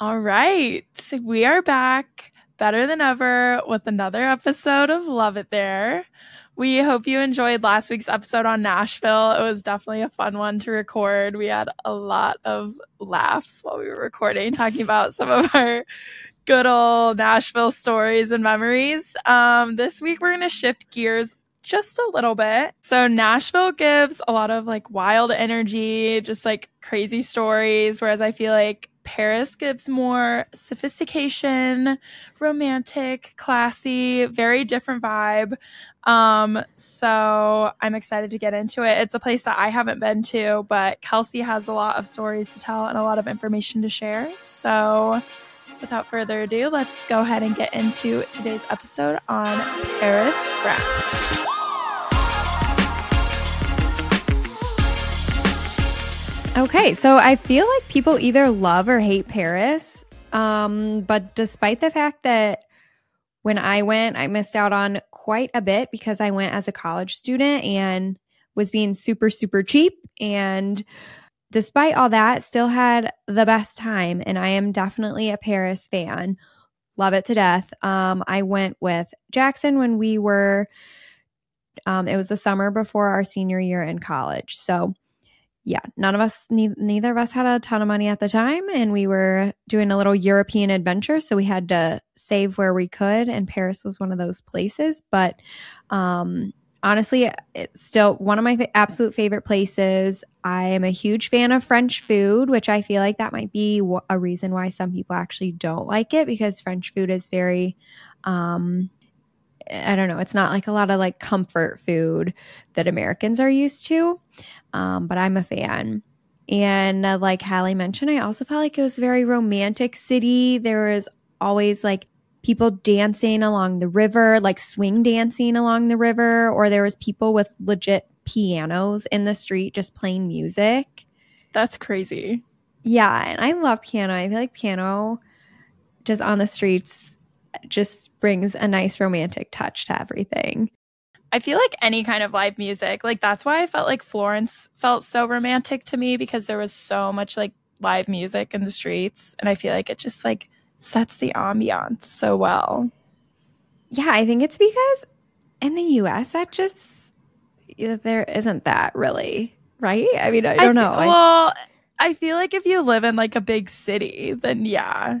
All right. We are back better than ever with another episode of Love It There. We hope you enjoyed last week's episode on Nashville. It was definitely a fun one to record. We had a lot of laughs while we were recording, talking about some of our good old Nashville stories and memories. Um, this week, we're going to shift gears just a little bit. So, Nashville gives a lot of like wild energy, just like crazy stories, whereas I feel like Paris gives more sophistication, romantic, classy, very different vibe. Um, so I'm excited to get into it. It's a place that I haven't been to, but Kelsey has a lot of stories to tell and a lot of information to share. So without further ado, let's go ahead and get into today's episode on Paris, France. Okay, so I feel like people either love or hate Paris. Um, but despite the fact that when I went, I missed out on quite a bit because I went as a college student and was being super, super cheap. And despite all that, still had the best time. And I am definitely a Paris fan. Love it to death. Um, I went with Jackson when we were, um, it was the summer before our senior year in college. So, yeah, none of us, ne- neither of us had a ton of money at the time, and we were doing a little European adventure, so we had to save where we could, and Paris was one of those places. But um, honestly, it's still one of my absolute favorite places. I am a huge fan of French food, which I feel like that might be a reason why some people actually don't like it because French food is very um, I don't know, it's not like a lot of like comfort food that Americans are used to. Um, but I'm a fan. And uh, like Hallie mentioned, I also felt like it was a very romantic city. There was always like people dancing along the river, like swing dancing along the river, or there was people with legit pianos in the street just playing music. That's crazy. Yeah, and I love piano. I feel like piano just on the streets just brings a nice romantic touch to everything. I feel like any kind of live music, like that's why I felt like Florence felt so romantic to me because there was so much like live music in the streets. And I feel like it just like sets the ambiance so well. Yeah, I think it's because in the US, that just, there isn't that really, right? I mean, I don't I know. well, I feel like if you live in like a big city, then yeah.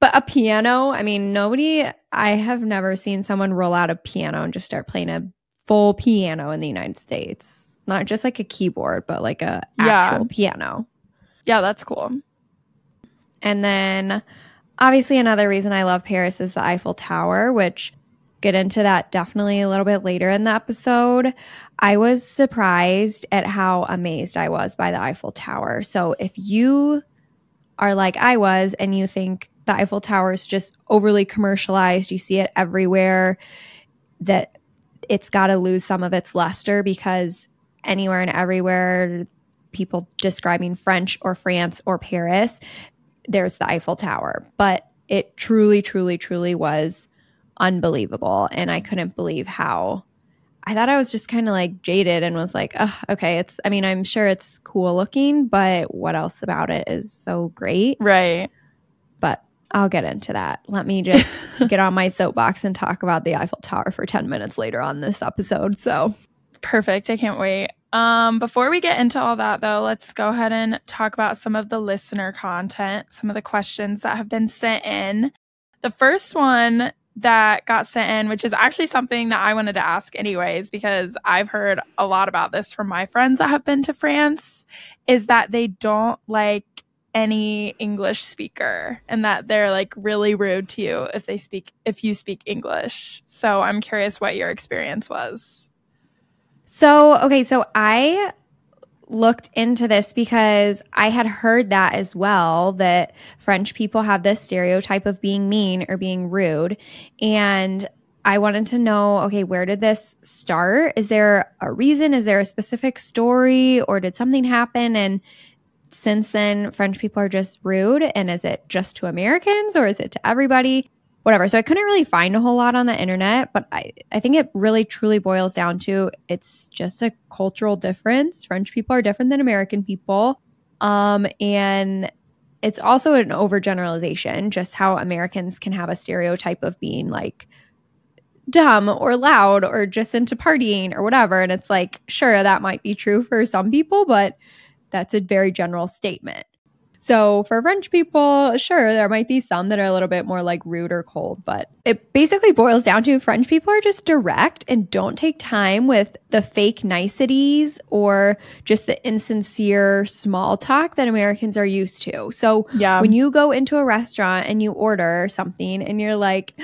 But a piano, I mean, nobody, I have never seen someone roll out a piano and just start playing a full piano in the United States. Not just like a keyboard, but like a actual piano. Yeah, that's cool. And then obviously another reason I love Paris is the Eiffel Tower, which get into that definitely a little bit later in the episode. I was surprised at how amazed I was by the Eiffel Tower. So if you are like I was and you think the Eiffel Tower is just overly commercialized. You see it everywhere. That it's got to lose some of its luster because anywhere and everywhere, people describing French or France or Paris, there's the Eiffel Tower. But it truly, truly, truly was unbelievable. And I couldn't believe how I thought I was just kind of like jaded and was like, oh, okay, it's, I mean, I'm sure it's cool looking, but what else about it is so great? Right. I'll get into that. Let me just get on my soapbox and talk about the Eiffel Tower for 10 minutes later on this episode. So perfect. I can't wait. Um, before we get into all that, though, let's go ahead and talk about some of the listener content, some of the questions that have been sent in. The first one that got sent in, which is actually something that I wanted to ask, anyways, because I've heard a lot about this from my friends that have been to France, is that they don't like any English speaker and that they're like really rude to you if they speak if you speak English. So I'm curious what your experience was. So, okay, so I looked into this because I had heard that as well that French people have this stereotype of being mean or being rude and I wanted to know okay, where did this start? Is there a reason? Is there a specific story or did something happen and since then French people are just rude? And is it just to Americans or is it to everybody? Whatever. So I couldn't really find a whole lot on the internet, but I, I think it really truly boils down to it's just a cultural difference. French people are different than American people. Um, and it's also an overgeneralization, just how Americans can have a stereotype of being like dumb or loud or just into partying or whatever. And it's like, sure, that might be true for some people, but that's a very general statement. So for French people, sure, there might be some that are a little bit more like rude or cold, but it basically boils down to French people are just direct and don't take time with the fake niceties or just the insincere small talk that Americans are used to. So Yeah. when you go into a restaurant and you order something and you're like,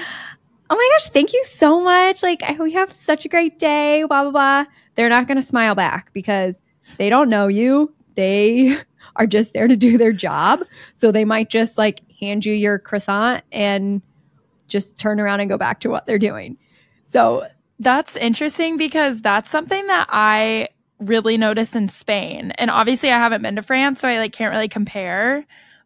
oh my gosh, thank you so much. Like, I hope you have such a great day, blah, blah, blah. They're not going to smile back because they don't know you. They are just there to do their job. So they might just like hand you your croissant and just turn around and go back to what they're doing. So That's interesting because that's something that I really noticed in Spain. And obviously I haven't been to France, so I like can't really compare.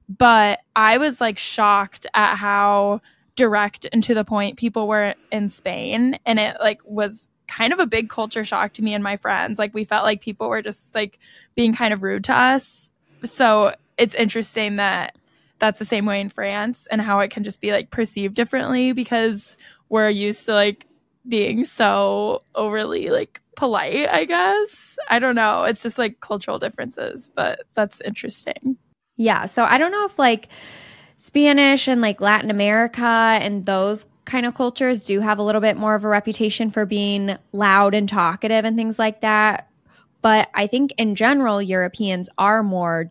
But I was like shocked at how direct and to the point people were in Spain. And it like was kind of a big culture shock to me and my friends. Like we felt like people were just like being kind of rude to us. So it's interesting that that's the same way in France and how it can just be like perceived differently because we're used to like being so overly like polite, I guess. I don't know. It's just like cultural differences, but that's interesting. Yeah. So I don't know if like Spanish and like Latin America and those kind of cultures do have a little bit more of a reputation for being loud and talkative and things like that. But I think in general, Europeans are more,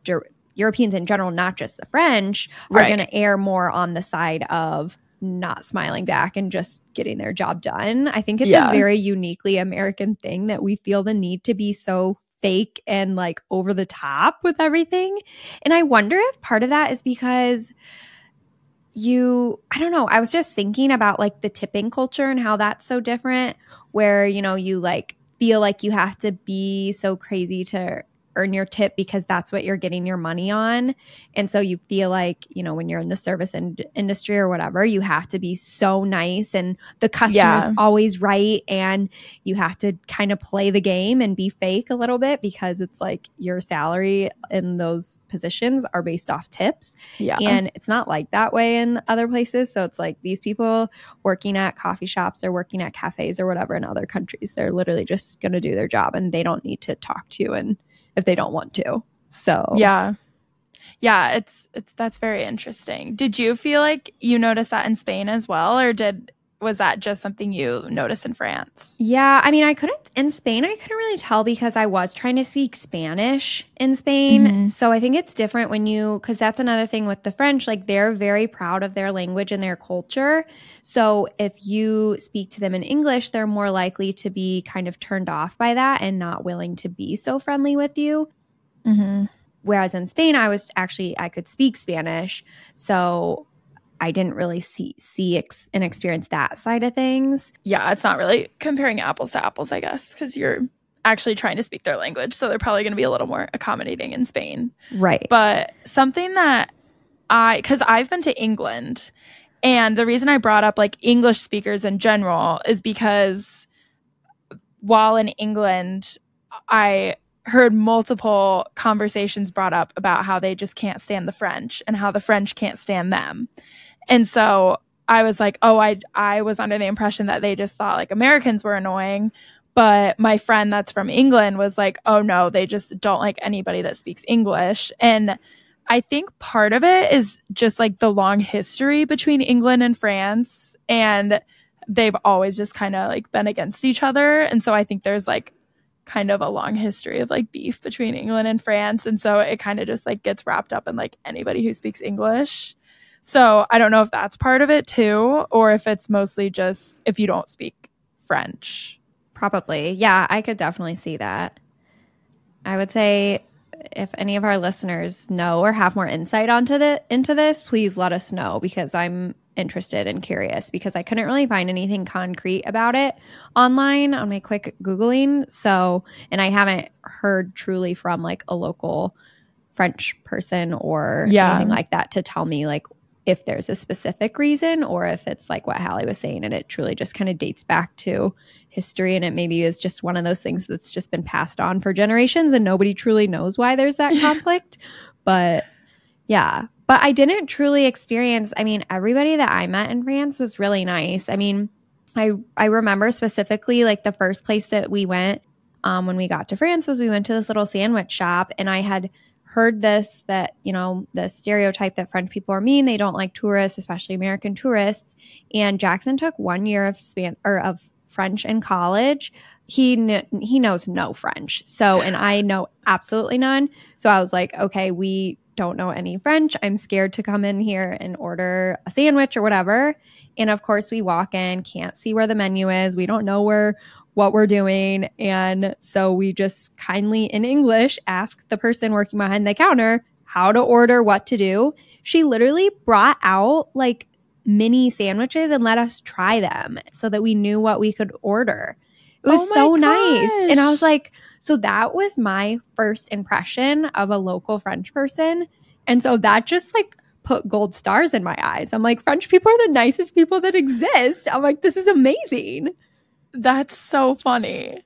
Europeans in general, not just the French, are Right. going to err more on the side of not smiling back and just getting their job done. I think it's Yeah. a very uniquely American thing that we feel the need to be so fake and like over the top with everything. And I wonder if part of that is because you, I don't know, I was just thinking about like the tipping culture and how that's so different, where, you know, you like feel like you have to be so crazy to earn your tip because that's what you're getting your money on. And so you feel like, you know, when you're in the service ind- industry or whatever, you have to be so nice and the customer's Yeah. always right. And you have to kind of play the game and be fake a little bit because it's like your salary in those positions are based off tips. Yeah. And it's not like that way in other places. So it's like these people working at coffee shops or working at cafes or whatever in other countries, they're literally just going to do their job and they don't need to talk to you and if they don't want to. So yeah. Yeah, it's it's that's very interesting. Did you feel like you noticed that in Spain as well or did was that just something you noticed in France? Yeah, I mean, I couldn't in Spain. I couldn't really tell because I was trying to speak Spanish in Spain. Mhm. So I think it's different when you because that's another thing with the French. Like they're very proud of their language and their culture. So if you speak to them in English, they're more likely to be kind of turned off by that and not willing to be so friendly with you. Mm-hmm. Whereas in Spain, I was actually I could speak Spanish, so I didn't really see see ex- and experience that side of things. Yeah, it's not really comparing apples to apples, I guess, because you're actually trying to speak their language. So they're probably going to be a little more accommodating in Spain. Right. But something that I, because I've been to England, and the reason I brought up like English speakers in general is because while in England, I heard multiple conversations brought up about how they just can't stand the French and how the French can't stand them. And so I was like, oh, I I was under the impression that they just thought like Americans were annoying. But my friend that's from England was like, oh no, they just don't like anybody that speaks English. And I think part of it is just like the long history between England and France. And they've always just kind of like been against each other. And so I think there's like kind of a long history of like beef between England and France. And so it kind of just like gets wrapped up in like anybody who speaks English. So I don't know if that's part of it too, or if it's mostly just if you don't speak French. Probably. Yeah, I could definitely see that. I would say if any of our listeners know or have more insight onto the into this, please let us know because I'm interested and curious because I couldn't really find anything concrete about it online on my quick googling. So, and I haven't heard truly from like a local French person or Yeah. anything like that to tell me like if there's a specific reason or if it's like what Hallie was saying and it truly just kind of dates back to history and it maybe is just one of those things that's just been passed on for generations and nobody truly knows why there's that conflict. But yeah, but I didn't truly experience. I mean, everybody that I met in France was really nice. I mean, I I remember specifically like the first place that we went um, when we got to France was we went to this little sandwich shop, and I had heard this that you know the stereotype that French people are mean. They don't like tourists, especially American tourists. And Jackson took one year of span or of French in college. He kn- he knows no French, so and I know absolutely none. So I was like, okay, we don't know any French. I'm scared to come in here and order a sandwich or whatever. And of course, we walk in, can't see where the menu is. We don't know where what we're doing. And so we just kindly in English ask the person working behind the counter how to order, what to do. She literally brought out like mini sandwiches and let us try them so that we knew what we could order. It was Oh so nice. And I was like, so that was my first impression of a local French person. And so that just like put gold stars in my eyes. I'm like, French people are the nicest people that exist. I'm like, this is amazing. That's so funny.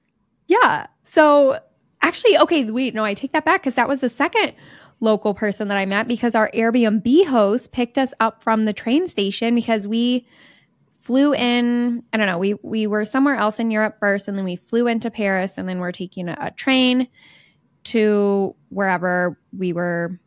Yeah. So actually, okay, wait, no, I take that back because that was the second local person that I met because our Airbnb host picked us up from the train station because we flew in i don't know we we were somewhere else in europe first and then we flew into paris and then we're taking a, a train to wherever we were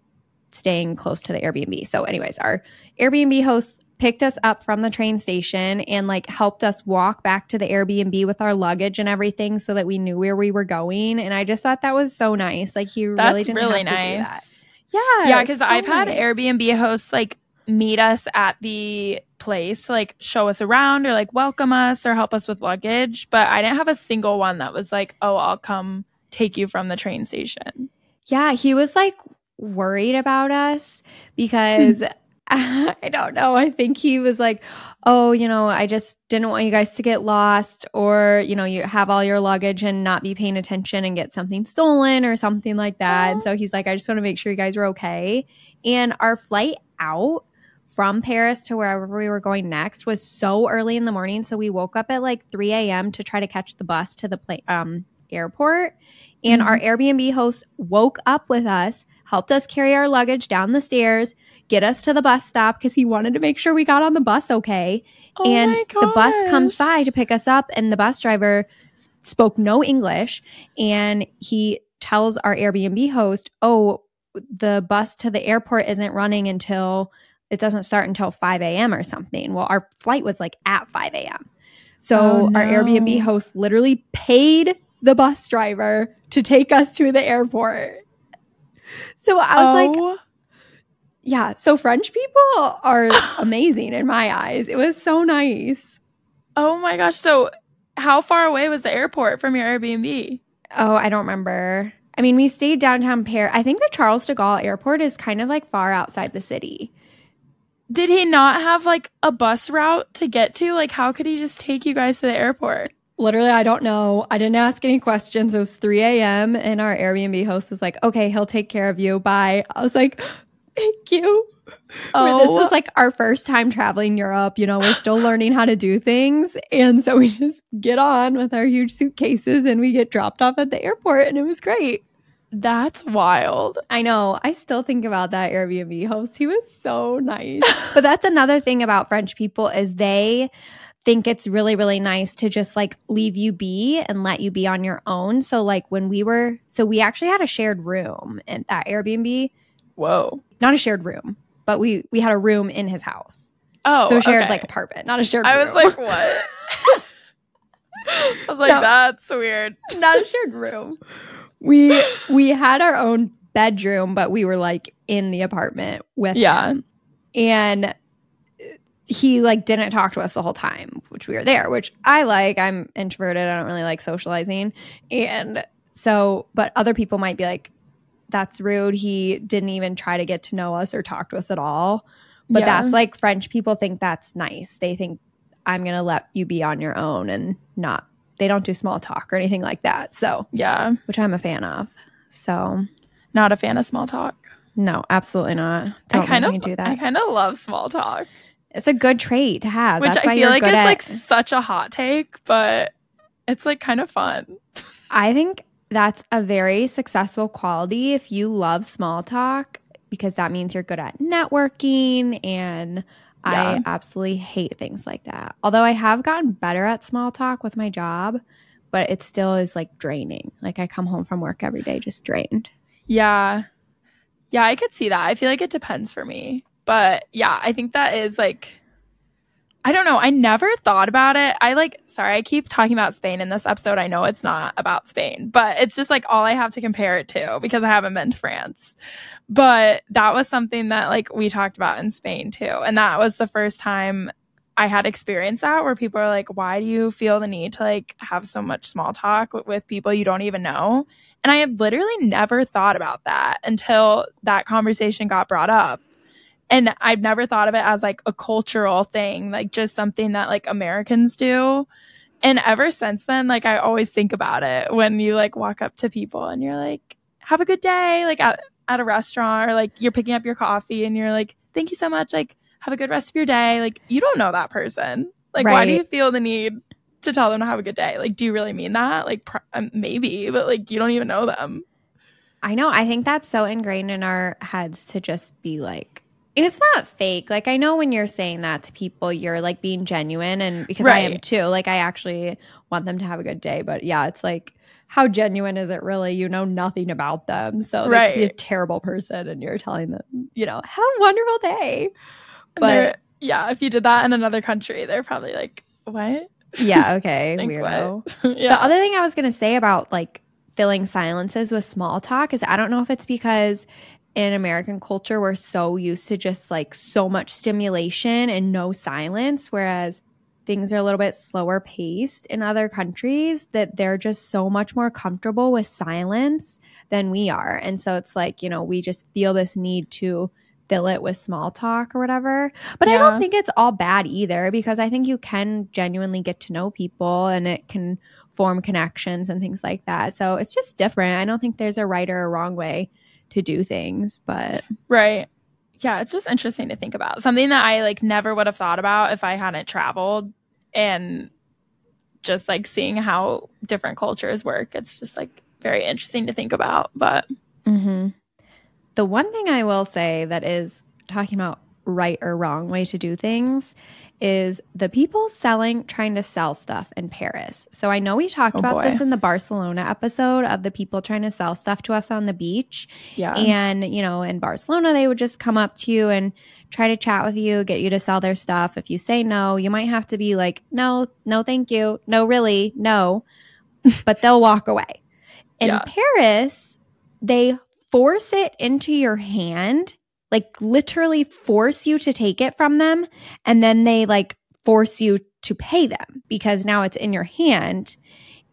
staying close to the airbnb so anyways our airbnb host picked us up from the train station and like helped us walk back to the airbnb with our luggage and everything so that we knew where we were going and i just thought that was so nice like he really didn't really have to do that. nice. yeah Yeah, because so I've had. Airbnb hosts like meet us at the place, like show us around or like welcome us or help us with luggage. But I didn't have a single one that was like, oh, I'll come take you from the train station. Yeah, he was like worried about us because I don't know. I think he was like, oh, you know, I just didn't want you guys to get lost or, you know, you have all your luggage and not be paying attention and get something stolen or something like that. And so he's like, I just want to make sure you guys are okay. And our flight out from Paris to wherever we were going next was so early in the morning. So we woke up at like 3 a.m. to try to catch the bus to the um, airport. And our Airbnb host woke up with us, helped us carry our luggage down the stairs, get us to the bus stop because he wanted to make sure we got on the bus okay. Oh and the bus comes by to pick us up, and the bus driver s- spoke no English. And he tells our Airbnb host, Oh, the bus to the airport isn't running until it doesn't start until 5 a.m. or something. Well, our flight was like at 5 a.m. So Oh, our Airbnb host literally paid the bus driver to take us to the airport. So I was like, Oh, yeah, so French people are amazing in my eyes. It was so nice. oh my gosh. So, how far away was the airport from your Airbnb? Oh, I don't remember. I mean, we stayed downtown Paris. I think the Charles de Gaulle airport is kind of like far outside the city. Did he not have like a bus route to get to? Like, how could he just take you guys to the airport? Literally, I don't know. I didn't ask any questions. It was 3 a.m. and our Airbnb host was like, okay, he'll take care of you. Bye. I was like, thank you. Where This oh. was like our first time traveling Europe. You know, we're still learning how to do things. And so we just get on with our huge suitcases and we get dropped off at the airport and it was great. That's wild. I know. I still think about that Airbnb host. He was so nice. but that's another thing about French people is they think it's really really nice to just like leave you be and let you be on your own. So like when we were so we actually had a shared room in that Airbnb, Whoa. not a shared room, but we we had a room in his house. Oh, so shared okay. like apartment, not a shared I room. was like, what? I was like, No. that's weird. not a shared room. We we had our own bedroom, but we were like in the apartment with Yeah. him. And he like didn't talk to us the whole time, which we were there, which I like. I'm introverted. I don't really like socializing. And so, but other people might be like, that's rude. He didn't even try to get to know us or talk to us at all. But Yeah. that's like French people think that's nice. They think I'm going to let you be on your own and not, they don't do small talk or anything like that. So, Yeah. which I'm a fan of. So, Not a fan of small talk. no, absolutely not. Don't I kind of me do I kind of love small talk, It's a good trait to have. which That's why I feel like is at, like such a hot take, but it's like kind of fun. I think that's a very successful quality if you love small talk because that means you're good at networking and Yeah. I absolutely hate things like that. Although I have gotten better at small talk with my job, but it still is like draining. Like I come home from work every day just drained. Yeah. Yeah, I could see that. I feel like it depends for me. But yeah, I think that is like I don't know. I never thought about it. I like sorry, I keep talking about Spain in this episode. I know it's not about Spain, but it's just like all I have to compare it to because I haven't been to France. But that was something that like we talked about in Spain too. And that was the first time I had experienced that where people are like, why do you feel the need to like have so much small talk with, with people you don't even know? And I had literally never thought about that until that conversation got brought up. And I've never thought of it as like a cultural thing, like just something that like Americans do. And ever since then, like I always think about it when you like walk up to people and you're like, have a good day, like at, at a restaurant or like you're picking up your coffee and you're like, thank you so much. Like, have a good rest of your day. Like, you don't know that person. Like, why do you feel the need to tell them to have a good day? Like, do you really mean that? Like, pr- um, maybe, but like, you don't even know them. I know. I think that's so ingrained in our heads to just be like, and it's not fake. Like, I know when you're saying that to people, you're like being genuine. And because I am too, like, I actually want them to have a good day. But yeah, it's like, how genuine is it really? You know nothing about them. So they could be a terrible person and you're telling them, you know, have a wonderful day. But- yeah, if you did that in another country, they're probably like, what? Yeah, okay, weirdo. yeah. The other thing I was to say about like filling silences with small talk is I don't know if it's because in American culture we're so used to just like so much stimulation and no silence whereas things are a little bit slower paced in other countries that they're just so much more comfortable with silence than we are. And so it's like, you know, we just feel this need to fill it with small talk or whatever. But I don't think it's all bad either because I think you can genuinely get to know people and it can form connections and things like that. So it's just different. I don't think there's a right or a wrong way to do things, but Right. Yeah, it's just interesting to think about. Something that I like never would have thought about if I hadn't traveled and just like seeing how different cultures work. It's just like very interesting to think about. But Mm-hmm. The one thing I will say that is talking about right or wrong way to do things is the people selling, trying to sell stuff in Paris. So I know we talked Oh, about boy. this in the Barcelona episode of the people trying to sell stuff to us on the beach. yeah. And, you know, in Barcelona, they would just come up to you and try to chat with you, get you to sell their stuff. If you say no, you might have to be like, no, no, thank you. No, really, no. but they'll walk away. In Yeah. Paris, they force it into your hand, like literally force you to take it from them. And then they like force you to pay them because now it's in your hand.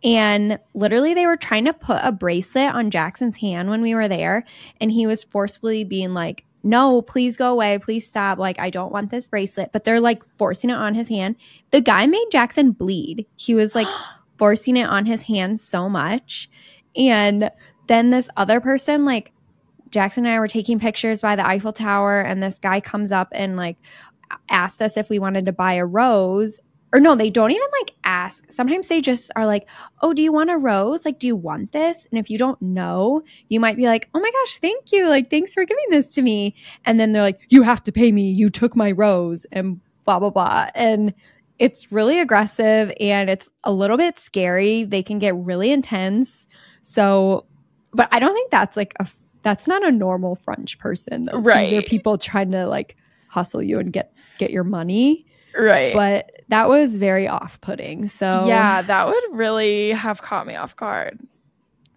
And literally, they were trying to put a bracelet on Jackson's hand when we were there. And he was forcefully being like, no, please go away. Please stop. Like, I don't want this bracelet. But they're like forcing it on his hand. The guy made Jackson bleed. He was like forcing it on his hand so much. And then this other person, like, Jackson and I were taking pictures by the Eiffel Tower, and this guy comes up and like asked us if we wanted to buy a rose. Or no, they don't even like ask. Sometimes they just are like, "Oh, do you want a rose? Like, do you want this?" And if you don't know, you might be like, "Oh my gosh, thank you! Like, thanks for giving this to me." And then they're like, "You have to pay me. You took my rose," and blah blah blah. And it's really aggressive and it's a little bit scary. They can get really intense. So, but I don't think that's like a that's not a normal French person. Though. Right. These are people trying to like hustle you and get get your money. right. But that was very off-putting. So yeah, that would really have caught me off guard.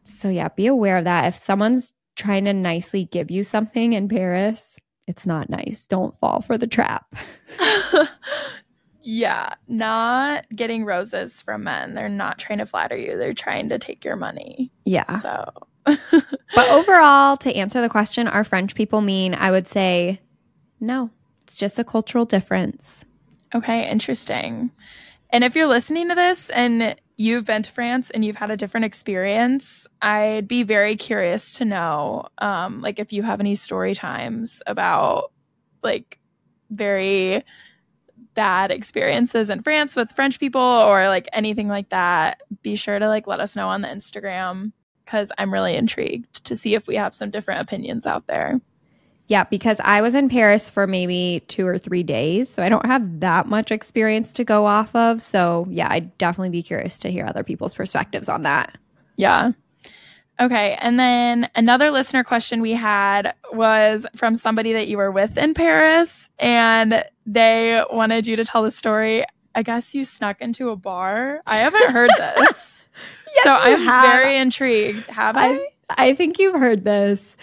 So yeah, be aware of that. If someone's trying to nicely give you something in Paris, it's not nice. Don't fall for the trap. yeah, not getting roses from men. They're not trying to flatter you. They're trying to take your money. Yeah. So, But overall, to answer the question, are French people mean? I would say no. It's just a cultural difference. okay, interesting. And if you're listening to this and you've been to France and you've had a different experience, I'd be very curious to know, um, like if you have any story times about like very bad experiences in France with French people or like anything like that. Be sure to like let us know on the Instagram because I'm really intrigued to see if we have some different opinions out there. Yeah, because I was in Paris for maybe two or three days. So I don't have that much experience to go off of. So yeah, I'd definitely be curious to hear other people's perspectives on that. Yeah. Okay. And then another listener question we had was from somebody that you were with in Paris, and they wanted you to tell the story. I guess you snuck into a bar. I haven't heard this. Yes, so I'm have. very intrigued. Have I? I, I think you've heard this.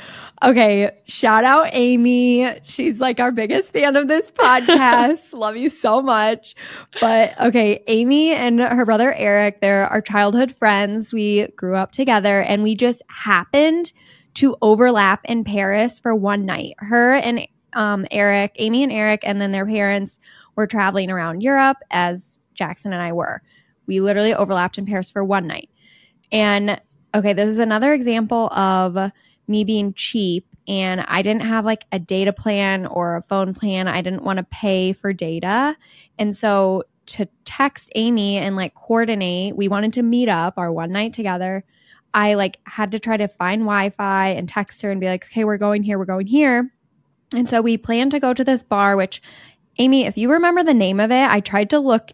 Okay, shout out Amy. She's like our biggest fan of this podcast. Love you so much. But okay, Amy and her brother Eric, they're our childhood friends. We grew up together and we just happened to overlap in Paris for one night. Her and um, Eric, Amy and Eric, and then their parents were traveling around Europe as Jackson and I were. We literally overlapped in Paris for one night. And okay, this is another example of me being cheap and I didn't have like a data plan or a phone plan. I didn't want to pay for data. And so to text Amy and like coordinate, we wanted to meet up our one night together. I like had to try to find Wi-Fi and text her and be like, "Okay, we're going here, we're going here." And so we planned to go to this bar which Amy, if you remember the name of it, I tried to look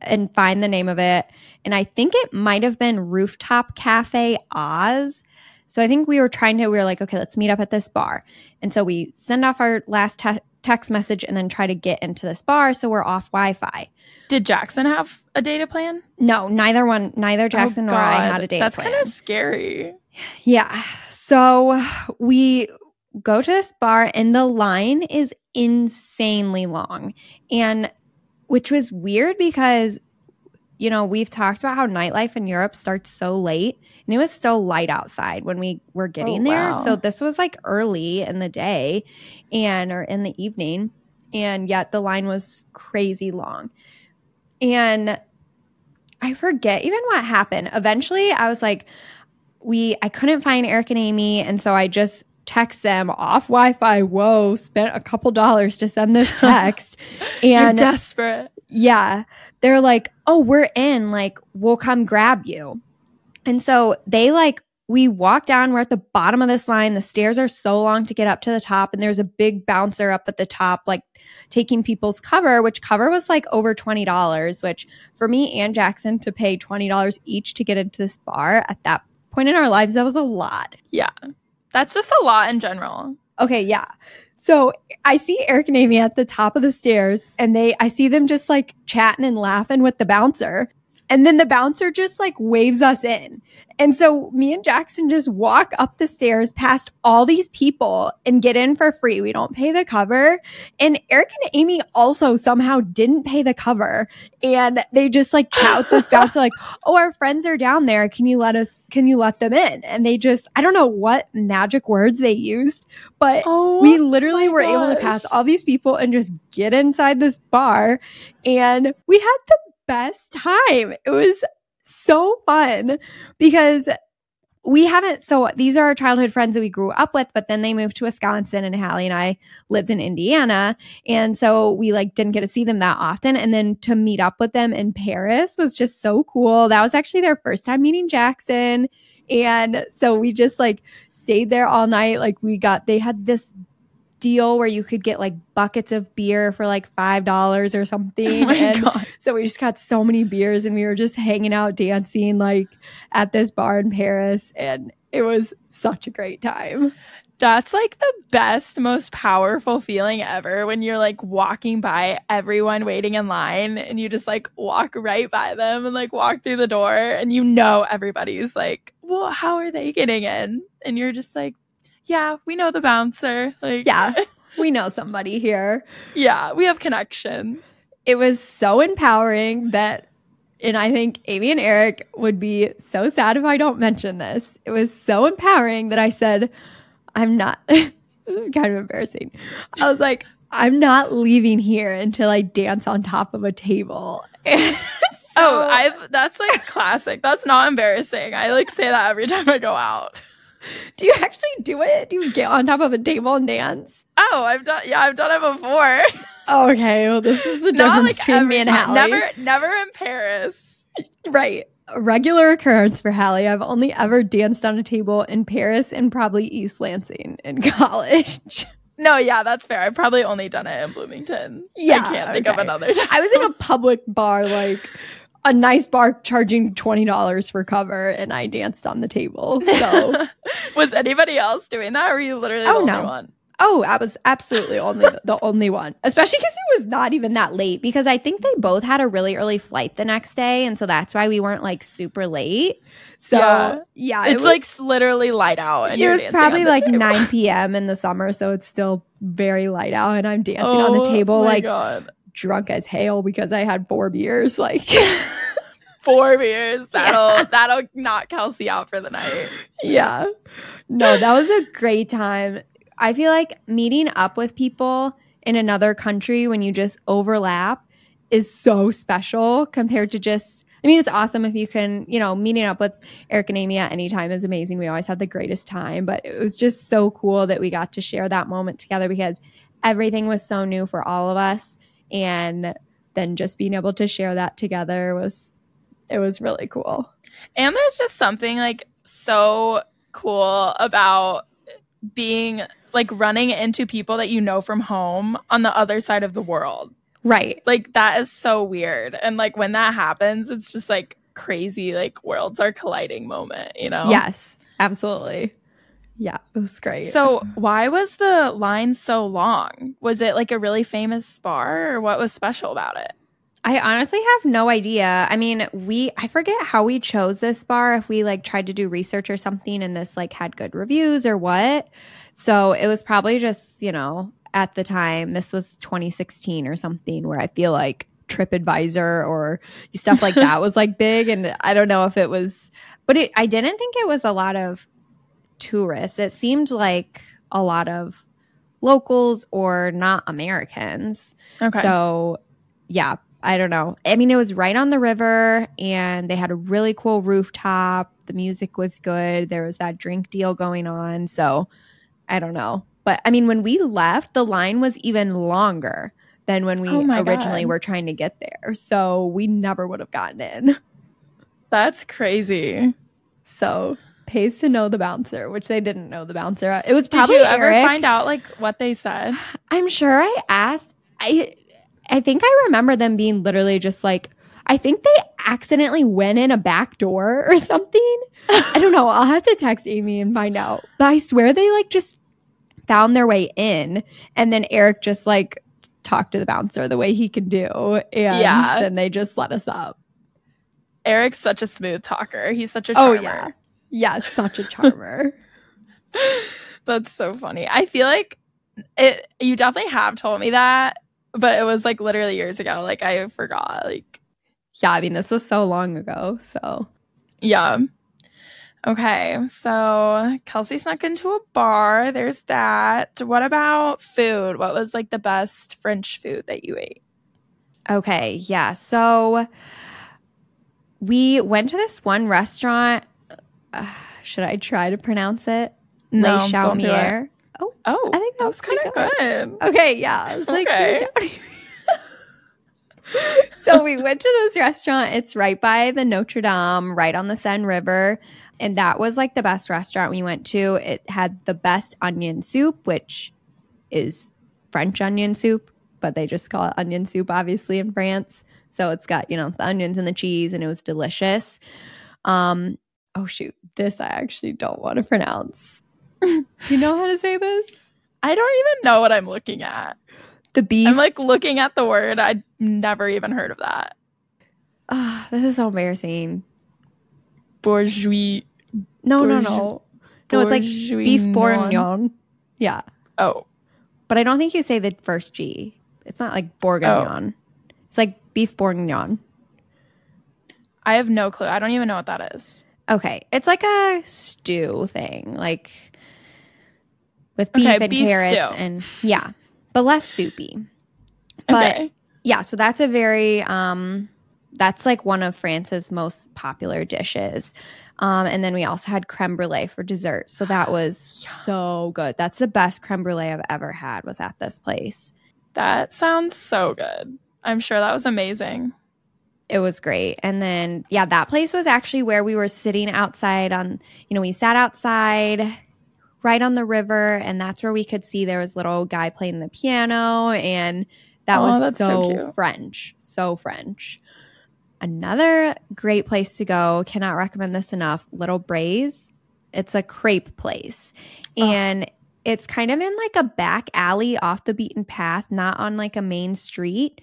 and find the name of it and I think it might have been Rooftop Cafe Oz. So I think we were trying to, we were like, okay, let's meet up at this bar. And so we send off our last te- text message and then try to get into this bar. So we're off Wi Fi. Did Jackson have a data plan? No, neither one, neither oh, Jackson oh, nor I had a data That's plan. That's kind of scary. Yeah. So we go to this bar and the line is insanely long. And which was weird because you know, we've talked about how nightlife in Europe starts so late and it was still light outside when we were oh, getting Oh, there. wow. So this was like early in the day and or in the evening and yet the line was crazy long. And I forget even what happened. Eventually, I was like we I couldn't find Eric and Amy and so I just text them off Wi-Fi. Whoa, spent a couple dollars to send this text. You're and desperate. yeah, they're like, "Oh, we're in. Like, we'll come grab you." And so they like we walk down. We're at the bottom of this line. The stairs are so long to get up to the top, and there's a big bouncer up at the top, like taking people's cover. Which cover was like over twenty dollars. Which for me and Jackson to pay twenty dollars each to get into this bar at that point in our lives, that was a lot. Yeah. That's just a lot in general. Okay, yeah. So I see Eric and Amy at the top of the stairs and they I see them just like chatting and laughing with the bouncer. And then the bouncer just like waves us in. And so me and Jackson just walk up the stairs past all these people and get in for free. We don't pay the cover. And Eric and Amy also somehow didn't pay the cover. And they just like chat this bouncer, like, oh, our friends are down there. Can you let us, can you let them in? And they just, I don't know what magic words they used, but Oh, we literally were able to pass all these people and just get inside this bar and we had the best time. It was so fun because we haven't so these are our childhood friends that we grew up with but then they moved to wisconsin and hallie and i lived in indiana. And so we like didn't get to see them that often. And then to meet up with them in paris was just so cool. That was actually their first time meeting jackson. And so we just like stayed there all night. Like we got they had this deal where you could get like buckets of beer for like five dollars or something Oh and God. so we just got so many beers and we were just hanging out dancing like at this bar in paris and it was such a great time That's like the best, most powerful feeling ever when you're like walking by everyone waiting in line and you just like walk right by them and like walk through the door and you know everybody's like, well, how are they getting in? And you're just like, yeah, we know the bouncer. Like, Yeah. we know somebody here yeah, we have connections. it was so empowering that and I think Amy and Eric would be so sad if I don't mention this. It was so empowering that I said, I'm not this is kind of embarrassing. I was like, I'm not leaving here until I dance on top of a table. Oh, I've that's like classic. That's not embarrassing. I like say that every time I go out. Do you actually do it? Do you get on top of a table and dance? Oh, I've done yeah, I've done it before. Okay, well, this is the difference like between me and. Hallie. Never never in Paris. Right. A regular occurrence for Hallie. I've only ever danced on a table in Paris and probably East Lansing in college. No, yeah, that's fair. I've probably only done it in Bloomington. Yeah, I can't think of another time. I was in a public bar, like a nice bar charging twenty dollars for cover, and I danced on the table. So was anybody else doing that? Or were you literally the Oh, only no. one? Oh, I was absolutely only the only one, especially because it was not even that late. Because I think they both had a really early flight the next day, and so that's why we weren't like super late. So Yeah. yeah, it It's was- like literally light out. And it you're was probably like table. 9 p.m. in the summer, so it's still very light out, and I'm dancing on the Oh table my like God. Drunk as hail because I had four beers. Like, four beers. That'll that'll knock Kelsey out for the night. yeah, no, that was a great time. I feel like meeting up with people in another country when you just overlap is so special compared to just. I mean, it's awesome if you can, you know, meeting up with Eric and Amy at any time is amazing. We always have the greatest time, but it was just so cool that we got to share that moment together because everything was so new for all of us. And then just being able to share that together was, it was really cool. And there's just something like so cool about being like running into people that you know from home on the other side of the world. Right. Like that is so weird. And like when that happens, it's just like crazy, like worlds are colliding moment, you know? Yes, absolutely. Yeah, it was great. So why was the line so long? Was it like a really famous bar or what was special about it? I honestly have no idea. I mean, we I forget how we chose this bar if we like tried to do research or something and this like had good reviews or what. So it was probably just, you know, at the time this was 2016 or something where I feel like TripAdvisor or stuff like that was like big and I don't know if it was but it I didn't think it was a lot of tourists. It seemed like a lot of locals or not Americans. Okay. So, yeah, I don't know. I mean, it was right on the river and they had a really cool rooftop. The music was good. There was that drink deal going on. So, I don't know. But I mean, when we left, the line was even longer than when we Oh originally God. were trying to get there. So, we never would have gotten in. That's crazy. So, pays to know the bouncer, which they didn't know the bouncer. Uh, it was probably Did you ever Eric. find out like what they said? I'm sure I asked. I I think I remember them being literally just like I think they accidentally went in a back door or something. I don't know. I'll have to text Amy and find out. But I swear they like just found their way in and then Eric just like talked to the bouncer the way he can do and Yeah. then they just let us up. Eric's such a smooth talker. He's such a Oh, charmer. Yeah. Yeah, such a charmer. That's so funny. I feel like it you definitely have told me that, but it was like literally years ago. Like I forgot. Like yeah, I mean this was so long ago, so yeah. Okay, so Kelsey snuck into a bar. There's that. What about food? What was like the best French food that you ate? Okay, yeah. So we went to this one restaurant. Uh, should I try to pronounce it? No, don't do it. Oh, Oh, I think that that was was kind of pretty good. okay. Yeah, I was like, Okay. so we went to this restaurant. It's right by the Notre Dame, right on the Seine River. And that was like the best restaurant we went to. It had the best onion soup, which is French onion soup, but they just call it onion soup, obviously, in France. So it's got, you know, the onions and the cheese, and it was delicious. Um, oh shoot, this I actually don't want to pronounce. you know how to say this? I don't even know what I'm looking at. The beef. I'm like looking at the word. I'd never even heard of that. Ah, this is so embarrassing. Bourgeois. No, no, no. No, it's like beef bourguignon. Yeah. Oh, But I don't think you say the first G. It's not like bourguignon. It's like beef bourguignon. I have no clue. I don't even know what that is. Okay. It's like a stew thing, like with beef Okay, and beef carrots stew. and yeah, but less soupy. But Okay. yeah, so that's a very um that's like one of France's most popular dishes. Um, and then we also had creme brulee for dessert. So that was Yum. so good. That's the best creme brulee I've ever had was at this place. That sounds so good. I'm sure that was amazing. It was great. And then yeah, that place was actually where we were sitting outside on, you know, we sat outside right on the river, and that's where we could see there was a little guy playing the piano, and that Oh, was so so. French, so French. Another great place to go, cannot recommend this enough, Little Breizh. It's a crepe place. Oh. And it's kind of in like a back alley off the beaten path, not on like a main street.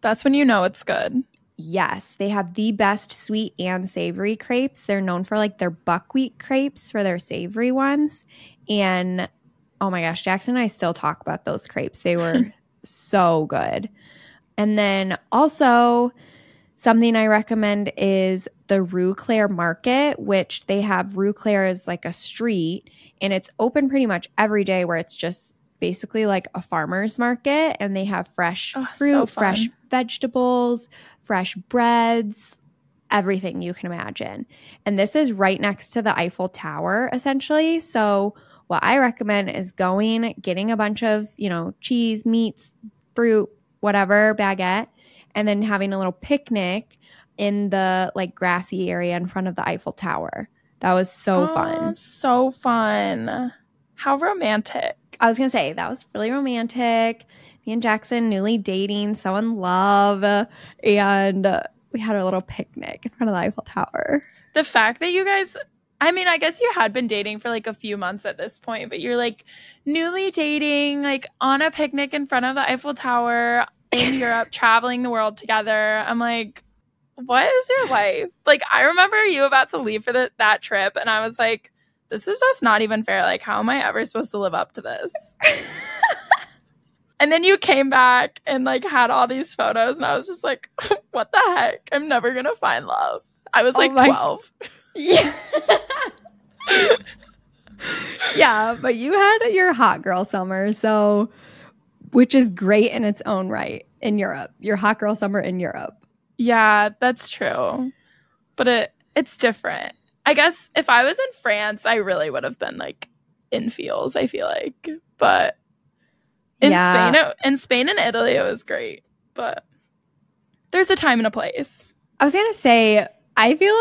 That's when you know it's good. Yes, they have the best sweet and savory crepes. They're known for like their buckwheat crepes for their savory ones. And oh my gosh, Jackson and I still talk about those crepes. They were so good. And then also something I recommend is the Rue Cler Market, which they have Rue Cler is like a street and it's open pretty much every day where it's just basically like a farmer's market and they have fresh Oh, so fruit, fresh vegetables, fresh breads, everything you can imagine. And this is right next to the Eiffel Tower, essentially. So, what I recommend is going, getting a bunch of, you know, cheese, meats, fruit, whatever, baguette, and then having a little picnic in the like grassy area in front of the Eiffel Tower. That was so Oh, fun. So fun. How romantic. I was gonna say that was really romantic. Me and Jackson newly dating, so in love, and we had our little picnic in front of the Eiffel Tower. The fact that you guys I mean, I guess you had been dating for like a few months at this point, but you're like newly dating, like on a picnic in front of the Eiffel Tower in Europe, traveling the world together. I'm like, what is your life? Like, I remember you about to leave for the, that trip, and I was like, this is just not even fair. Like, how am I ever supposed to live up to this? and then you came back and like had all these photos, and I was just like, what the heck? I'm never gonna find love. I was Oh like my- 12. Yeah. yeah, but you had your hot girl summer, so which is great in its own right in Europe. Your hot girl summer in Europe. Yeah, that's true. But it it's different. I guess if I was in France, I really would have been like in feels, I feel like. But in Yeah. Spain it, in Spain and Italy it was great. But there's a time and a place. I was gonna say, I feel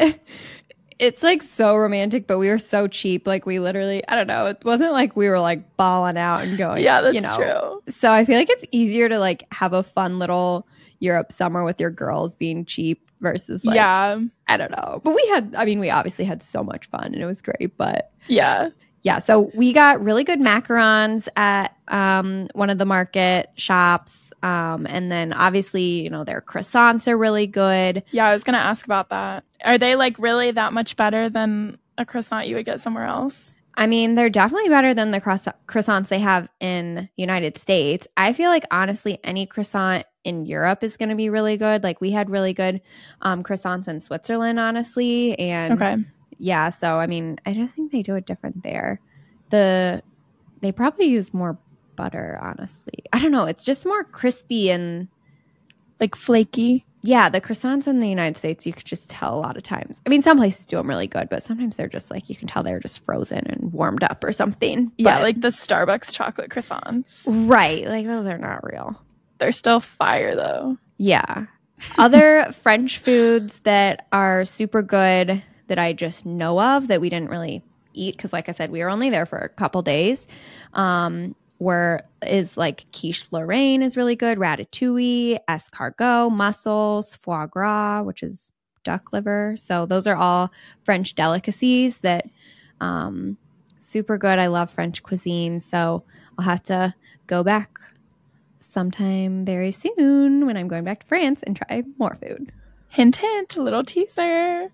like it's like so romantic, but we were so cheap. Like we literally, I don't know. It wasn't like we were like balling out and going. yeah, that's you know. true. So I feel like it's easier to like have a fun little Europe summer with your girls being cheap versus like yeah. I don't know. But we had, I mean, we obviously had so much fun and it was great. But Yeah. Yeah, so we got really good macarons at um, one of the market shops. Um, and then obviously, you know, their croissants are really good. Yeah, I was gonna ask about that. Are they like really that much better than a croissant you would get somewhere else? I mean, they're definitely better than the croiss- croissants they have in United States. I feel like honestly, any croissant in Europe is going to be really good. Like we had really good um, croissants in Switzerland, honestly, and Okay. Yeah. So I mean, I just think they do it different there. The they probably use more butter, honestly. I don't know. It's just more crispy and Like flaky. yeah. The croissants in the United States, you could just tell a lot of times. I mean, some places do them really good, but sometimes they're just like you can tell they're just frozen and warmed up or something. Yeah, But- like the Starbucks chocolate croissants. Right. Like those are not real. They're still fire though. Yeah. Other French foods that are super good that I just know of that we didn't really eat because, like I said, we were only there for a couple days. Um, were is like quiche Lorraine is really good, ratatouille, escargot, mussels, foie gras, which is duck liver. So those are all French delicacies that um, super good. I love French cuisine, so I'll have to go back sometime very soon when I'm going back to France and try more food. Hint, hint, little teaser.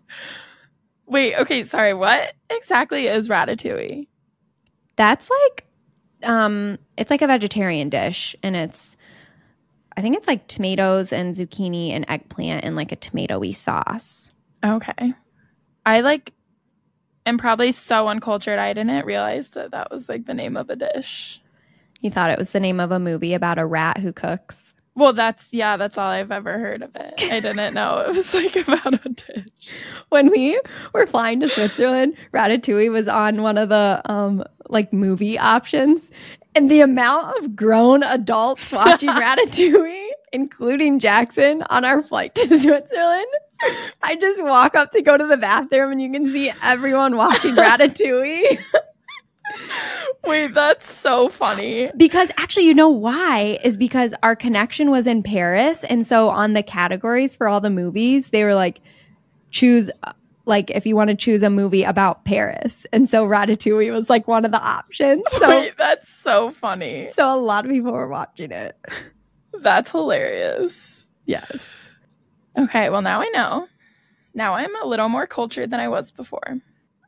Wait, okay, sorry. What exactly is ratatouille? That's like um it's like a vegetarian dish and it's I think it's like tomatoes and zucchini and eggplant and like a tomatoey sauce. Okay. I like am probably so uncultured. I didn't realize that that was like the name of a dish. You thought it was the name of a movie about a rat who cooks. Well, that's yeah, that's all I've ever heard of it. I didn't know it was like about a dish. When we were flying to Switzerland, Ratatouille was on one of the um like movie options and the amount of grown adults watching Ratatouille, including Jackson on our flight to Switzerland. I just walk up to go to the bathroom and you can see everyone watching Ratatouille. Wait, that's so funny. Because actually, you know why? Is because our connection was in Paris. And so on the categories for all the movies, they were like, choose, like, if you want to choose a movie about Paris. And so Ratatouille was like one of the options. So, Wait, that's so funny. so a lot of people were watching it. That's hilarious. Yes. Okay, well now I know. Now I'm a little more cultured than I was before.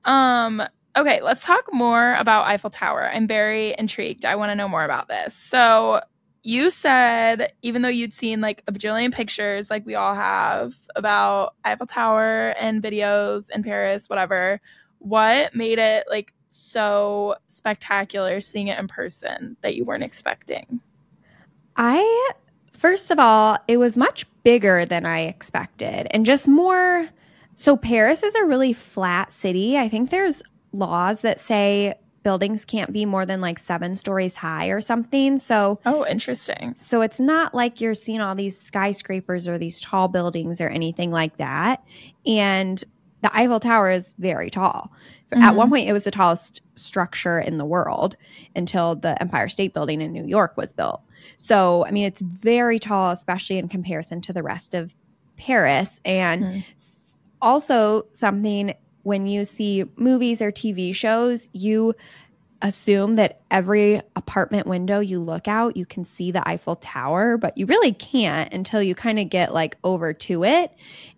Um, okay, let's talk more about Eiffel Tower. I'm very intrigued. I want to know more about this. So you said even though you'd seen like a bajillion pictures like we all have about Eiffel Tower and videos in Paris, whatever, what made it like so spectacular seeing it in person that you weren't expecting? I, first of all, it was much bigger than I expected and just more. So, Paris is a really flat city. I think there's laws that say buildings can't be more than like seven stories high or something. So, Oh, interesting. so it's not like you're seeing all these skyscrapers or these tall buildings or anything like that. And the Eiffel Tower is very tall. At Mhm. one point, it was the tallest structure in the world until the Empire State Building in New York was built. So, I mean, it's very tall, especially in comparison to the rest of Paris. And Mhm. also, something when you see movies or TV shows, you assume that every apartment window you look out, you can see the Eiffel Tower, but you really can't until you kind of get like over to it.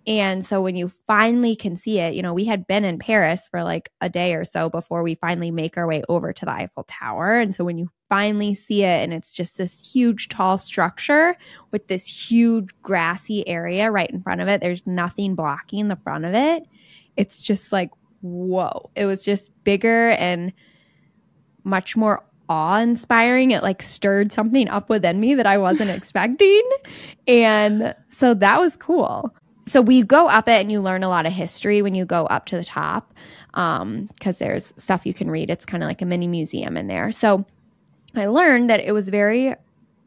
And so when you finally can see it, you know, we had been in Paris for like a day or so before we finally make our way over to the Eiffel Tower. And so when you finally see it and it's just this huge tall structure with this huge grassy area right in front of it, there's nothing blocking the front of it. It's just like, whoa. It was just bigger and much more awe inspiring. It like stirred something up within me that I wasn't expecting. And so that was cool. So we go up it and you learn a lot of history when you go up to the top um, because there's stuff you can read. It's kind of like a mini museum in there. So I learned that it was very,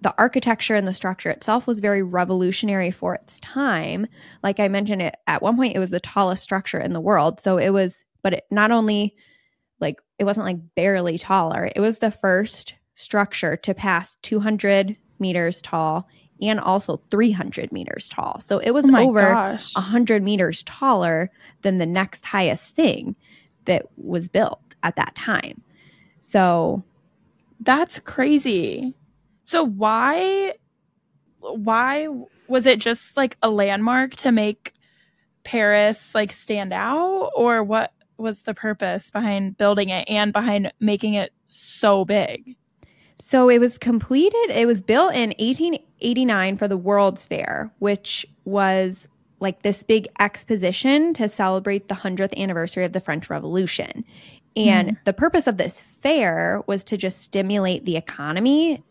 the architecture and the structure itself was very revolutionary for its time. Like I mentioned, it at one point, it was the tallest structure in the world. So it was, but it not only like it wasn't like barely taller. It was the first structure to pass 200 meters tall and also 300 meters tall. So it was Oh over gosh. 100 meters taller than the next highest thing that was built at that time. So That's crazy. So why why was it just like a landmark to make Paris like stand out or what was the purpose behind building it and behind making it so big? So it was completed, it was built in 1889 for the World's Fair, which was like this big exposition to celebrate the 100th anniversary of the French Revolution. And hmm. the purpose of this fair was to just stimulate the economy.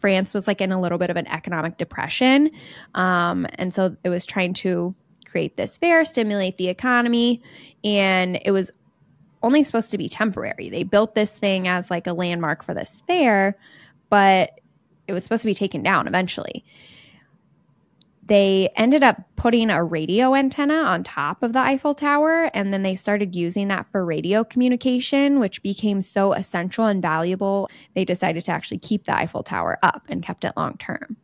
France was like in a little bit of an economic depression. Um, and so it was trying to create this fair, stimulate the economy. And it was only supposed to be temporary. They built this thing as like a landmark for this fair, but it was supposed to be taken down eventually. They ended up putting a radio antenna on top of the Eiffel Tower, and then they started using that for radio communication, which became so essential and valuable. They decided to actually keep the Eiffel Tower up and kept it long term.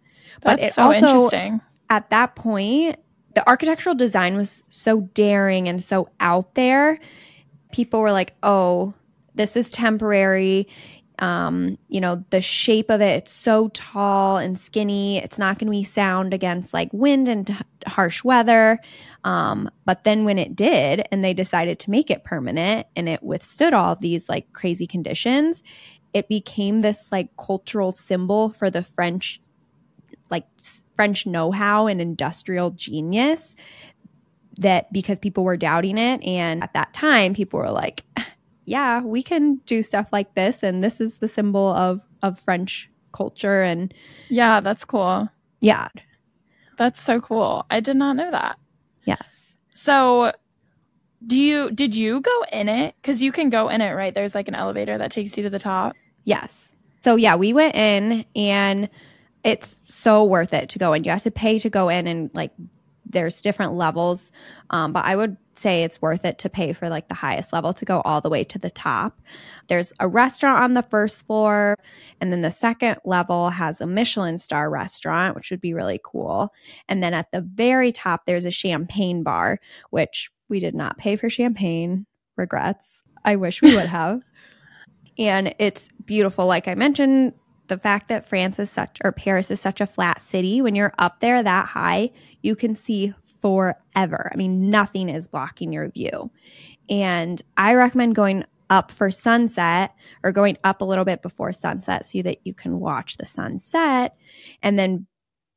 But That's it so also- interesting. At that point, the architectural design was so daring and so out there. People were like, oh, this is temporary. Um, you know, the shape of it, it's so tall and skinny. It's not going to be sound against like wind and h- harsh weather. Um, but then when it did, and they decided to make it permanent and it withstood all of these like crazy conditions, it became this like cultural symbol for the French, like French know how and industrial genius that because people were doubting it. And at that time, people were like, yeah, we can do stuff like this. And this is the symbol of, of French culture. And Yeah, that's cool. yeah, That's so cool. I did not know that. yes. So do you did you go in it? Because you can go in it, right? There's like an elevator that takes you to the top. Yes. So yeah, we went in and it's so worth it to go in. You have to pay to go in and like there's different levels. Um, but I would say it's worth it to pay for like the highest level to go all the way to the top. There's a restaurant on the first floor, and then the second level has a Michelin star restaurant, which would be really cool. And then at the very top, there's a champagne bar, which we did not pay for champagne. Regrets. I wish we would have. and it's beautiful. Like I mentioned, the fact that France is such or Paris is such a flat city, when you're up there that high, you can see forever. I mean, nothing is blocking your view. And I recommend going up for sunset or going up a little bit before sunset so that you can watch the sunset. And then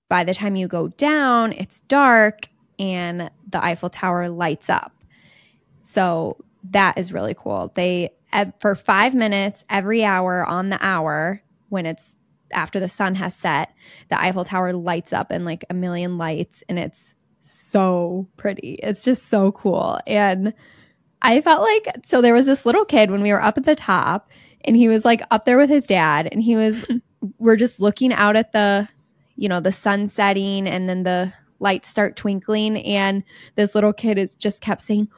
by the time you go down, it's dark and the Eiffel Tower lights up. So that is really cool. They, for five minutes every hour on the hour, when it's after the sun has set, the Eiffel Tower lights up in like a million lights and it's so pretty. It's just so cool. And I felt like so there was this little kid when we were up at the top and he was like up there with his dad and he was we're just looking out at the you know the sun setting and then the lights start twinkling and this little kid is just kept saying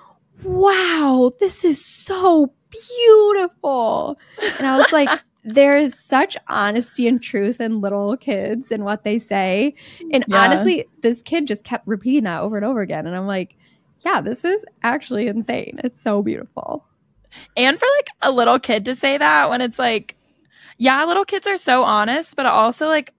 wow this is so beautiful and i was like there is such honesty and truth in little kids and what they say. And yeah. honestly, this kid just kept repeating that over and over again. And I'm like, yeah, this is actually insane. It's so beautiful. And for like a little kid to say that when it's like, yeah, little kids are so honest, but also like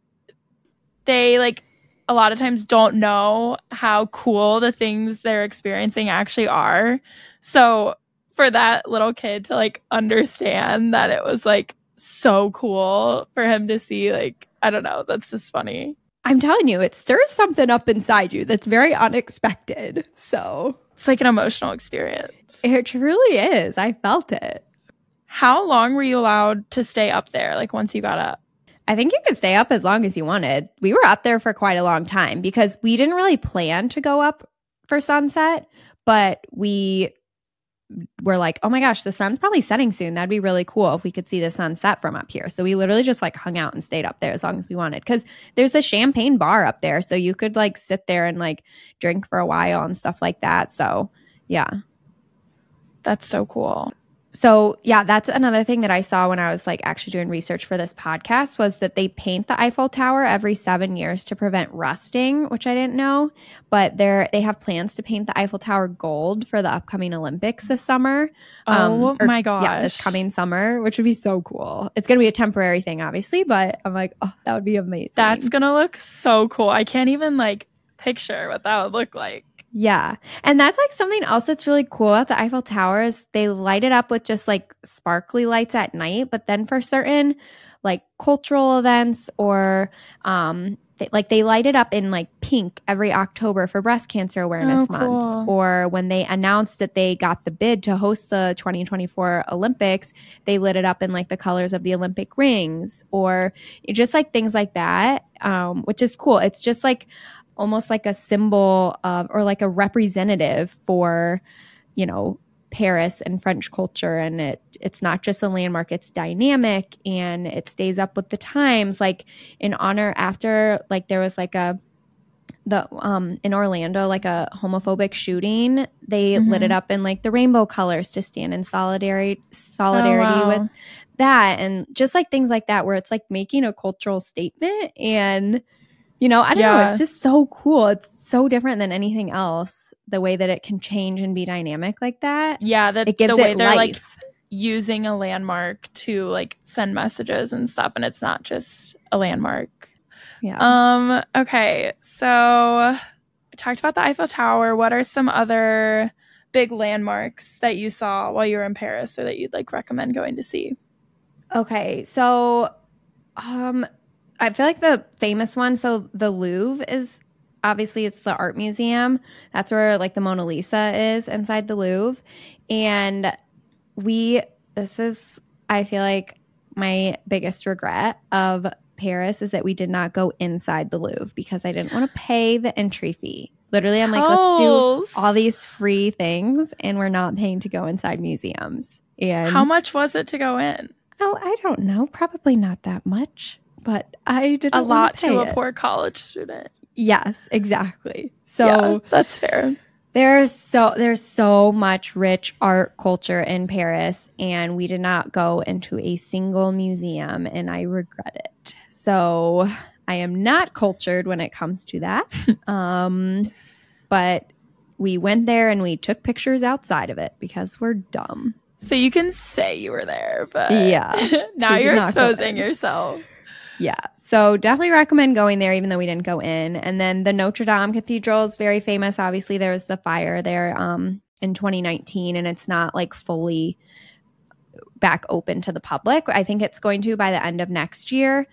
they like a lot of times don't know how cool the things they're experiencing actually are. So for that little kid to like understand that it was like so cool for him to see. Like, I don't know. That's just funny. I'm telling you, it stirs something up inside you that's very unexpected. So it's like an emotional experience. It truly is. I felt it. How long were you allowed to stay up there? Like once you got up? I think you could stay up as long as you wanted. We were up there for quite a long time because we didn't really plan to go up for sunset, but we were like, oh my gosh, the sun's probably setting soon. That'd be really cool if we could see the sun set from up here. So we literally just like hung out and stayed up there as long as we wanted. Cause there's a champagne bar up there. So you could like sit there and like drink for a while and stuff like that. So yeah. That's so cool so yeah that's another thing that i saw when i was like actually doing research for this podcast was that they paint the eiffel tower every seven years to prevent rusting which i didn't know. But they're they have plans to paint the eiffel tower gold for the upcoming olympics this summer. Oh um, or, my god yeah this coming summer which would be so cool. It's gonna be a temporary thing obviously but i'm like oh that would be amazing. That's gonna look so cool. I can't even like picture what that would look like yeah. And that's like something else that's really cool at the Eiffel Tower is they light it up with just like sparkly lights at night, but then for certain like cultural events or um they, like they light it up in like pink every October for breast cancer awareness oh, cool. month or when they announced that they got the bid to host the 2024 Olympics, they lit it up in like the colors of the Olympic rings or just like things like that. Um which is cool. It's just like almost like a symbol of or like a representative for you know Paris and French culture and it it's not just a landmark it's dynamic and it stays up with the times like in honor after like there was like a the um in Orlando like a homophobic shooting they mm-hmm. lit it up in like the rainbow colors to stand in solidarity solidarity oh, wow. with that and just like things like that where it's like making a cultural statement and you know, I don't yeah. know. It's just so cool. It's so different than anything else. The way that it can change and be dynamic like that. Yeah, that it gives the way it they're life. like using a landmark to like send messages and stuff, and it's not just a landmark. Yeah. Um. Okay. So I talked about the Eiffel Tower. What are some other big landmarks that you saw while you were in Paris, or that you'd like recommend going to see? Okay. So, um, I feel like the famous one, so the Louvre is obviously it's the art museum. That's where like the Mona Lisa is inside the Louvre. And we this is I feel like my biggest regret of Paris is that we did not go inside the Louvre because I didn't want to pay the entry fee. Literally, I'm like, let's do all these free things, and we're not paying to go inside museums. And how much was it to go in? Oh, I don't know. Probably not that much but I did a lot to a poor college student. Yes, exactly. So yeah, that's fair. There's so there's so much rich art culture in Paris and we did not go into a single museum and I regret it. So I am not cultured when it comes to that. um, but we went there and we took pictures outside of it because we're dumb. So you can say you were there, but Yeah. now We you're exposing yourself. Yeah. So definitely recommend going there, even though we didn't go in. And then the Notre Dame Cathedral is very famous. Obviously, there was the fire there um, in 2019, and it's not like fully back open to the public. I think it's going to by the end of next year.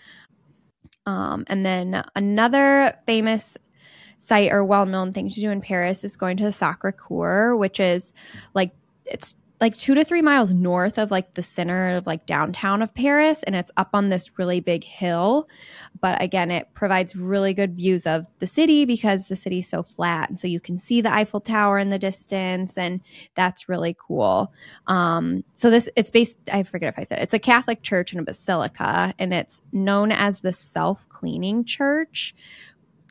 Um, and then another famous site or well known thing to do in Paris is going to the Sacre Coeur, which is like it's like two to three miles north of like the center of like downtown of Paris, and it's up on this really big hill. But again, it provides really good views of the city because the city's so flat, and so you can see the Eiffel Tower in the distance, and that's really cool. Um, so this it's based. I forget if I said it. it's a Catholic church and a basilica, and it's known as the self cleaning church.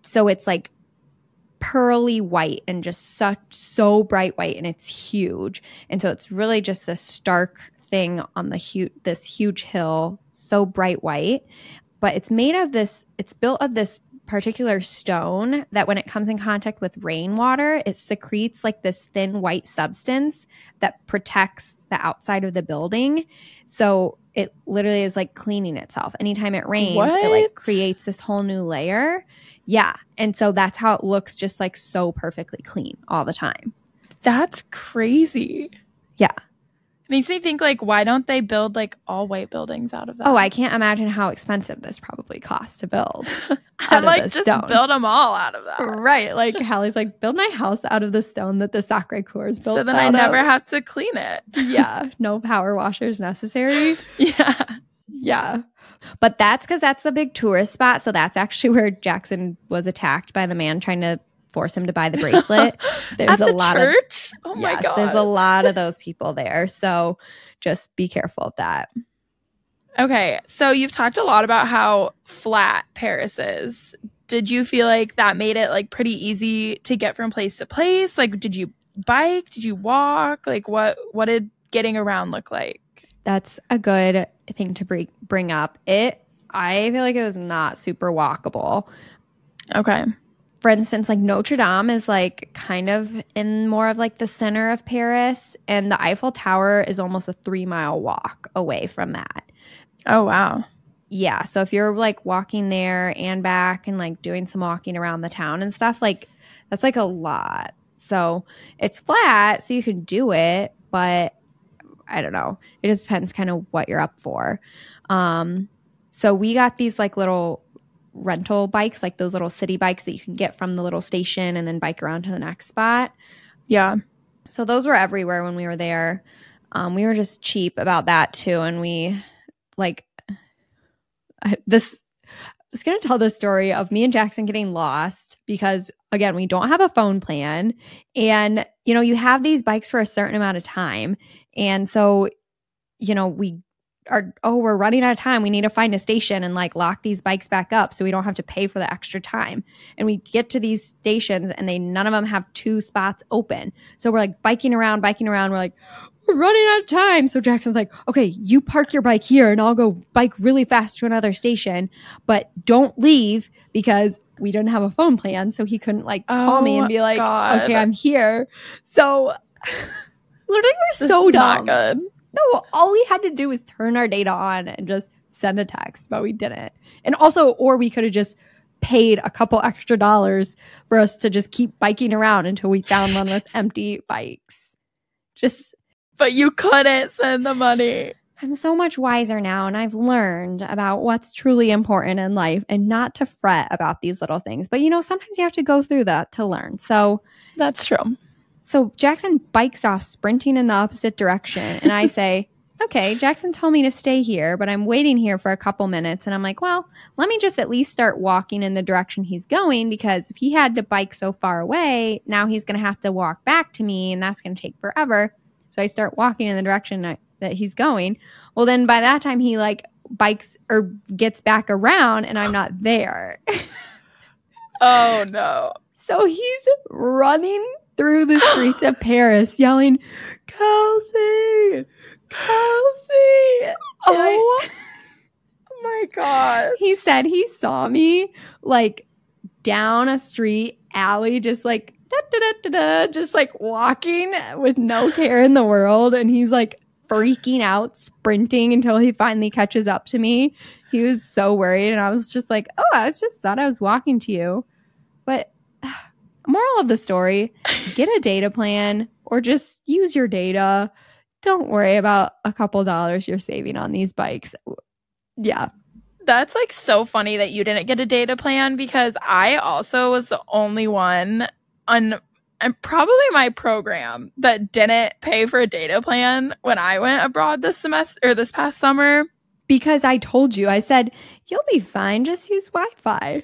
So it's like pearly white and just such so bright white and it's huge. And so it's really just this stark thing on the huge this huge hill so bright white. But it's made of this it's built of this particular stone that when it comes in contact with rainwater it secretes like this thin white substance that protects the outside of the building. So it literally is like cleaning itself. Anytime it rains it like creates this whole new layer yeah. And so that's how it looks just like so perfectly clean all the time. That's crazy. Yeah. It Makes me think like why don't they build like all white buildings out of that? Oh, I can't imagine how expensive this probably costs to build. I like just stone. build them all out of that. right. Like Hallie's like, build my house out of the stone that the Sacre Coeur is built So then I never of." have to clean it. yeah. No power washers necessary. Yeah. Yeah. But that's because that's the big tourist spot. So that's actually where Jackson was attacked by the man trying to force him to buy the bracelet. There's a the lot of church? Oh my yes, there's a lot of those people there. So just be careful of that. Okay, so you've talked a lot about how flat Paris is. Did you feel like that made it like pretty easy to get from place to place? Like did you bike? Did you walk? Like what what did getting around look like? That's a good thing to bring bring up. It I feel like it was not super walkable. Okay. For instance, like Notre Dame is like kind of in more of like the center of Paris, and the Eiffel Tower is almost a three mile walk away from that. Oh wow. Yeah. So if you're like walking there and back and like doing some walking around the town and stuff, like that's like a lot. So it's flat, so you can do it, but I don't know. It just depends kind of what you're up for. Um, so we got these like little rental bikes, like those little city bikes that you can get from the little station and then bike around to the next spot. Yeah. So those were everywhere when we were there. Um, we were just cheap about that too, and we like I, this. I was gonna tell the story of me and Jackson getting lost because again we don't have a phone plan, and you know you have these bikes for a certain amount of time, and so you know we are oh we're running out of time. We need to find a station and like lock these bikes back up so we don't have to pay for the extra time. And we get to these stations and they none of them have two spots open. So we're like biking around biking around. We're like we're running out of time. So jackson's like okay you park your bike here and i'll go bike really fast to another station but don't leave because we didn't have a phone plan. So he couldn't like call me Oh, and be like God. okay i'm here. So literally we're so dumb good. no, all we had to do was turn our data on and just send a text, but we didn't. And also, or we could have just paid a couple extra dollars for us to just keep biking around until we found one with empty bikes. Just, But you couldn't spend the money. I'm so much wiser now, and I've learned about what's truly important in life and not to fret about these little things. But you know, sometimes you have to go through that to learn. So, That's true. So Jackson bikes off sprinting in the opposite direction. And I say, okay, Jackson told me to stay here, but I'm waiting here for a couple minutes. And I'm like, well, let me just at least start walking in the direction he's going because if he had to bike so far away, now he's going to have to walk back to me and that's going to take forever. So I start walking in the direction that, that he's going. Well, then by that time, he like bikes or gets back around and I'm not there. Oh no. So he's running through the streets of Paris yelling, Kelsey, Kelsey. Oh my gosh. He said he saw me like down a street alley, just like da, da, da, da, da, just like walking with no care in the world. And he's like freaking out, sprinting until he finally catches up to me. He was so worried. And I was just like, oh, I was just thought I was walking to you. Moral of the story get a data plan or just use your data. Don't worry about a couple dollars you're saving on these bikes. Yeah. That's like so funny that you didn't get a data plan because I also was the only one on and probably my program that didn't pay for a data plan when I went abroad this semester or this past summer. Because I told you, I said, you'll be fine. Just use Wi Fi.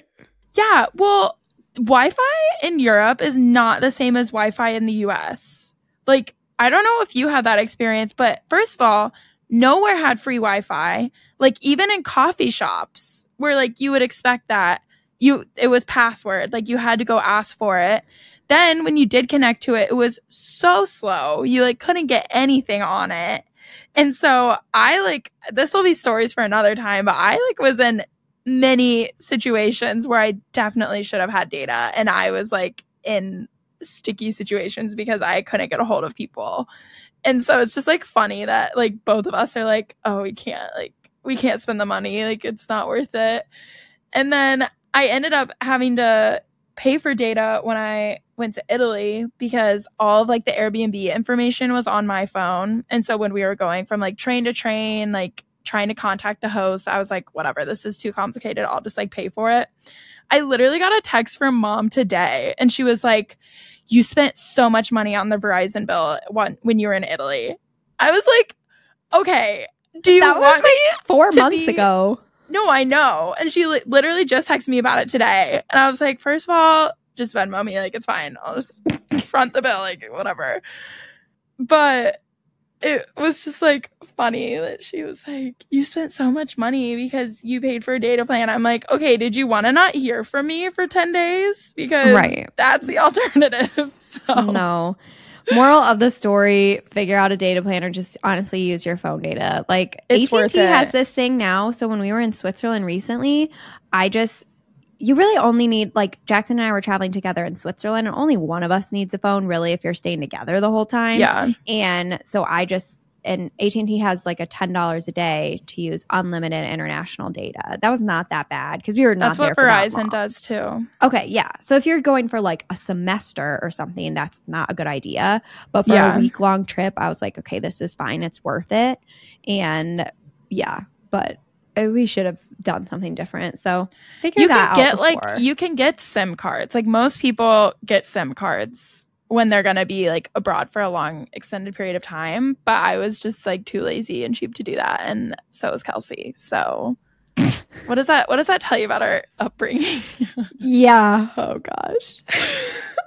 Yeah. Well, Wi Fi in Europe is not the same as Wi Fi in the US. Like, I don't know if you had that experience, but first of all, nowhere had free Wi Fi. Like, even in coffee shops where like you would expect that you it was password like you had to go ask for it then when you did connect to it it was so slow you like couldn't get anything on it and so i like this will be stories for another time but i like was in many situations where i definitely should have had data. And i was like in sticky situations because i couldn't get a hold of people. And so it's just like funny that like both of us are like oh we can't like we can't spend the money. Like it's not worth it. And then I ended up having to pay for data when I went to Italy because all of like the Airbnb information was on my phone. And so when we were going from like train to train, like trying to contact the host, I was like, whatever, this is too complicated. I'll just like pay for it. I literally got a text from mom today and she was like, you spent so much money on the Verizon bill when, you were in Italy. I was like, okay, do you that want was me? like four months be- ago. No, I know. And she li- literally just texted me about it today. And I was like, first of all, just Venmo me. Like, it's fine. I'll just front the bill, like, whatever. But it was just like funny that she was like, you spent so much money because you paid for a data plan. I'm like, okay, did you want to not hear from me for 10 days? Because Right. that's the alternative. So, No. Moral of the story: figure out a data plan, or just honestly use your phone data. Like AT&T worth it. has this thing now. So when we were in Switzerland recently, I just you really only need like Jackson and I were traveling together in Switzerland, and only one of us needs a phone. Really, if you're staying together the whole time. yeah. And so I just and AT&T has like a ten dollars a day to use unlimited international data. That was not that bad because we were not. That's what that Verizon long. does too. Okay, yeah. So if you're going for like a semester or something, that's not a good idea. But for Yeah. a week long trip, I was like, okay, this is fine. It's worth it. And yeah, but Uh, we should have done something different. So you can get out. like you can get sim cards like most people get sim cards when they're going to be like abroad for a long extended period of time but i was just like too lazy and cheap to do that and so was kelsey so what does that what does that tell you about our upbringing yeah. Oh gosh.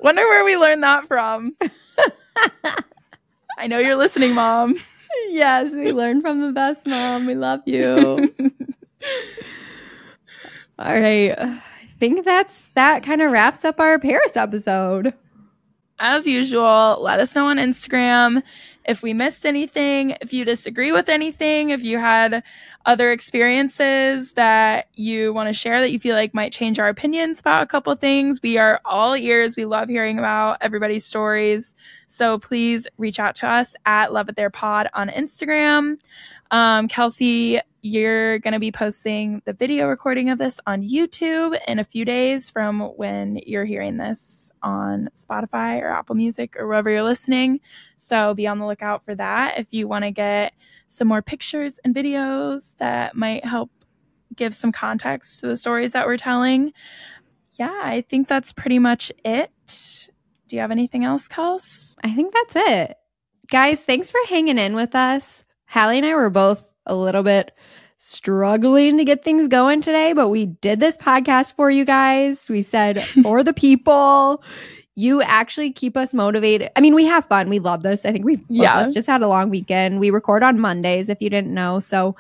wonder where we learned that from i know you're listening mom yes, we learned from the best mom. We love you. All right. I think that's that kind of wraps up our Paris episode. as usual, let us know on Instagram if we missed anything, if you disagree with anything, if you had other experiences that you want to share that you feel like might change our opinions about a couple things. We are all ears. We love hearing about everybody's stories. So please reach out to us at Love It There Pod on Instagram. Um, Kelsey, you're going to be posting the video recording of this on YouTube in a few days from when you're hearing this on Spotify or Apple Music or wherever you're listening. So be on the lookout for that if you want to get some more pictures and videos that might help give some context to the stories that we're telling. Yeah, I think that's pretty much it. Do you have anything else, Kels? I think that's it. Guys, thanks for hanging in with us. Hallie and I were both a little bit struggling to get things going today, but we did this podcast for you guys. We said for the people. You actually keep us motivated. I mean, we have fun. We love this. I think we've Yeah. us just had a long weekend. We record on Mondays if you didn't know. So,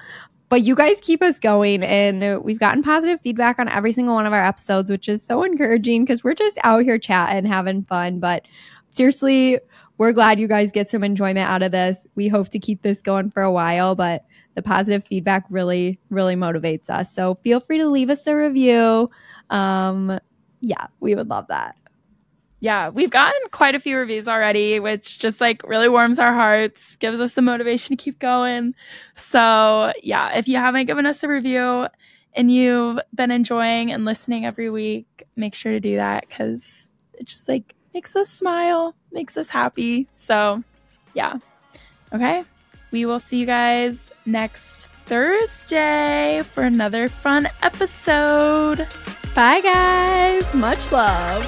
but you guys keep us going and we've gotten positive feedback on every single one of our episodes, which is so encouraging because we're just out here chatting, having fun. But seriously, we're glad you guys get some enjoyment out of this. We hope to keep this going for a while, but the positive feedback really, really motivates us. So feel free to leave us a review. Um, yeah, we would love that. Yeah, we've gotten quite a few reviews already, which just like really warms our hearts, gives us the motivation to keep going. So, yeah, if you haven't given us a review and you've been enjoying and listening every week, make sure to do that because it just like makes us smile, makes us happy. So, yeah. Okay. We will see you guys next Thursday for another fun episode. Bye, guys. Much love.